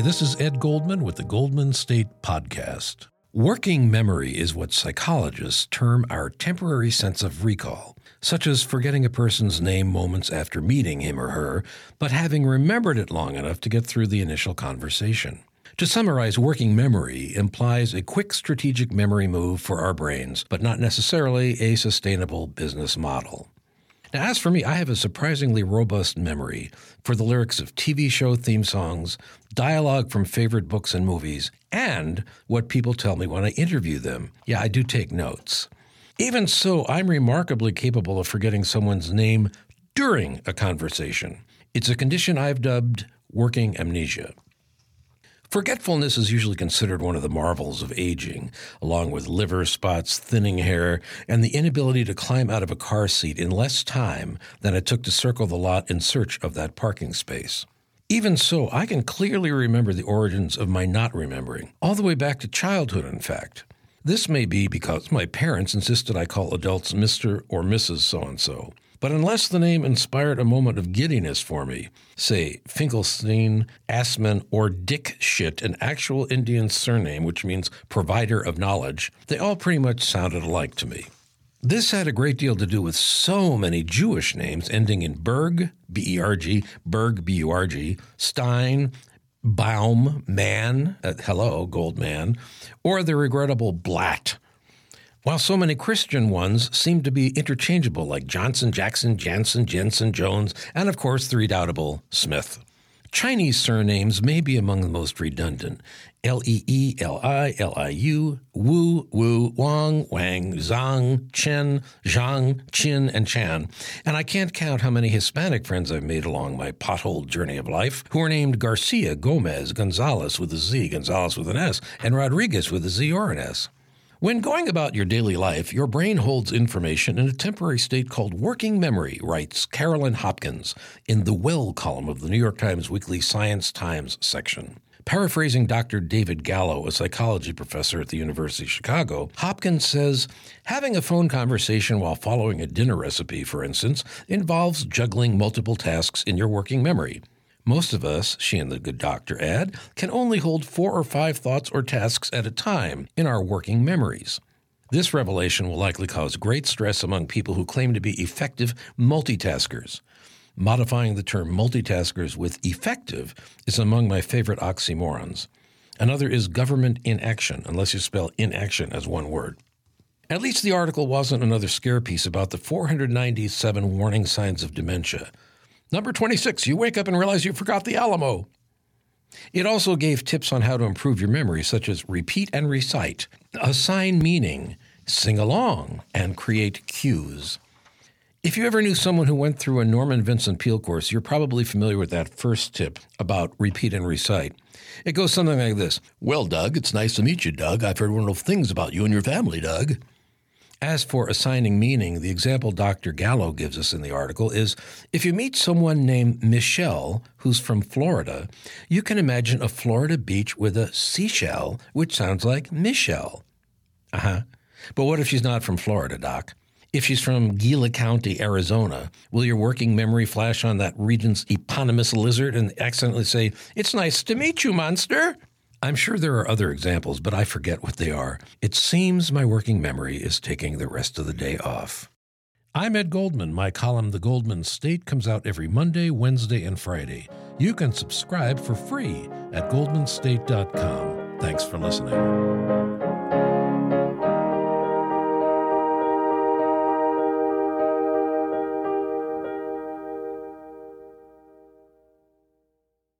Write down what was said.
this is Ed Goldman with the Goldman State Podcast. Working memory is what psychologists term our temporary sense of recall, such as forgetting a person's name moments after meeting him or her, but having remembered it long enough to get through the initial conversation. To summarize, working memory implies a quick strategic memory move for our brains, but not necessarily a sustainable business model. Now, as for me, I have a surprisingly robust memory for the lyrics of TV show theme songs, dialogue from favorite books and movies, and what people tell me when I interview them. Yeah, I do take notes. Even so, I'm remarkably capable of forgetting someone's name during a conversation. It's a condition I've dubbed working amnesia. Forgetfulness is usually considered one of the marvels of aging, along with liver spots, thinning hair, and the inability to climb out of a car seat in less time than it took to circle the lot in search of that parking space. Even so, I can clearly remember the origins of my not remembering, all the way back to childhood, in fact. This may be because my parents insisted I call adults Mr. or Mrs. so and so. But unless the name inspired a moment of giddiness for me, say Finkelstein, Assman, or Dixit, an actual Indian surname which means provider of knowledge, they all pretty much sounded alike to me. This had a great deal to do with so many Jewish names ending in Berg, B E R G, Berg, B U R G, Stein, Baum, Man, uh, hello, Goldman, or the regrettable Blatt, while so many Christian ones seem to be interchangeable, like Johnson, Jackson, Jansen, Jensen, Jones, and of course the redoubtable Smith. Chinese surnames may be among the most redundant. L E E L I L I U, Wu, Wu, Wang, Wang, Zhang, Chen, Zhang, Qin, and Chan. And I can't count how many Hispanic friends I've made along my pothole journey of life who are named Garcia, Gomez, Gonzalez with a Z, Gonzalez with an S, and Rodriguez with a Z or an S. When going about your daily life, your brain holds information in a temporary state called working memory, writes Carolyn Hopkins in the Well column of the New York Times Weekly Science Times section. Paraphrasing Dr. David Gallo, a psychology professor at the University of Chicago, Hopkins says having a phone conversation while following a dinner recipe, for instance, involves juggling multiple tasks in your working memory. Most of us, she and the good doctor add, can only hold four or five thoughts or tasks at a time in our working memories. This revelation will likely cause great stress among people who claim to be effective multitaskers. Modifying the term multitaskers with effective is among my favorite oxymorons. Another is government inaction, unless you spell inaction as one word. At least the article wasn't another scare piece about the 497 warning signs of dementia. Number 26, you wake up and realize you forgot the Alamo. It also gave tips on how to improve your memory, such as repeat and recite, assign meaning, sing along, and create cues. If you ever knew someone who went through a Norman Vincent Peale course, you're probably familiar with that first tip about repeat and recite. It goes something like this Well, Doug, it's nice to meet you, Doug. I've heard wonderful things about you and your family, Doug. As for assigning meaning, the example Dr. Gallo gives us in the article is if you meet someone named Michelle who's from Florida, you can imagine a Florida beach with a seashell, which sounds like Michelle. Uh huh. But what if she's not from Florida, Doc? If she's from Gila County, Arizona, will your working memory flash on that region's eponymous lizard and accidentally say, It's nice to meet you, monster? I'm sure there are other examples, but I forget what they are. It seems my working memory is taking the rest of the day off. I'm Ed Goldman. My column, The Goldman State, comes out every Monday, Wednesday, and Friday. You can subscribe for free at goldmanstate.com. Thanks for listening.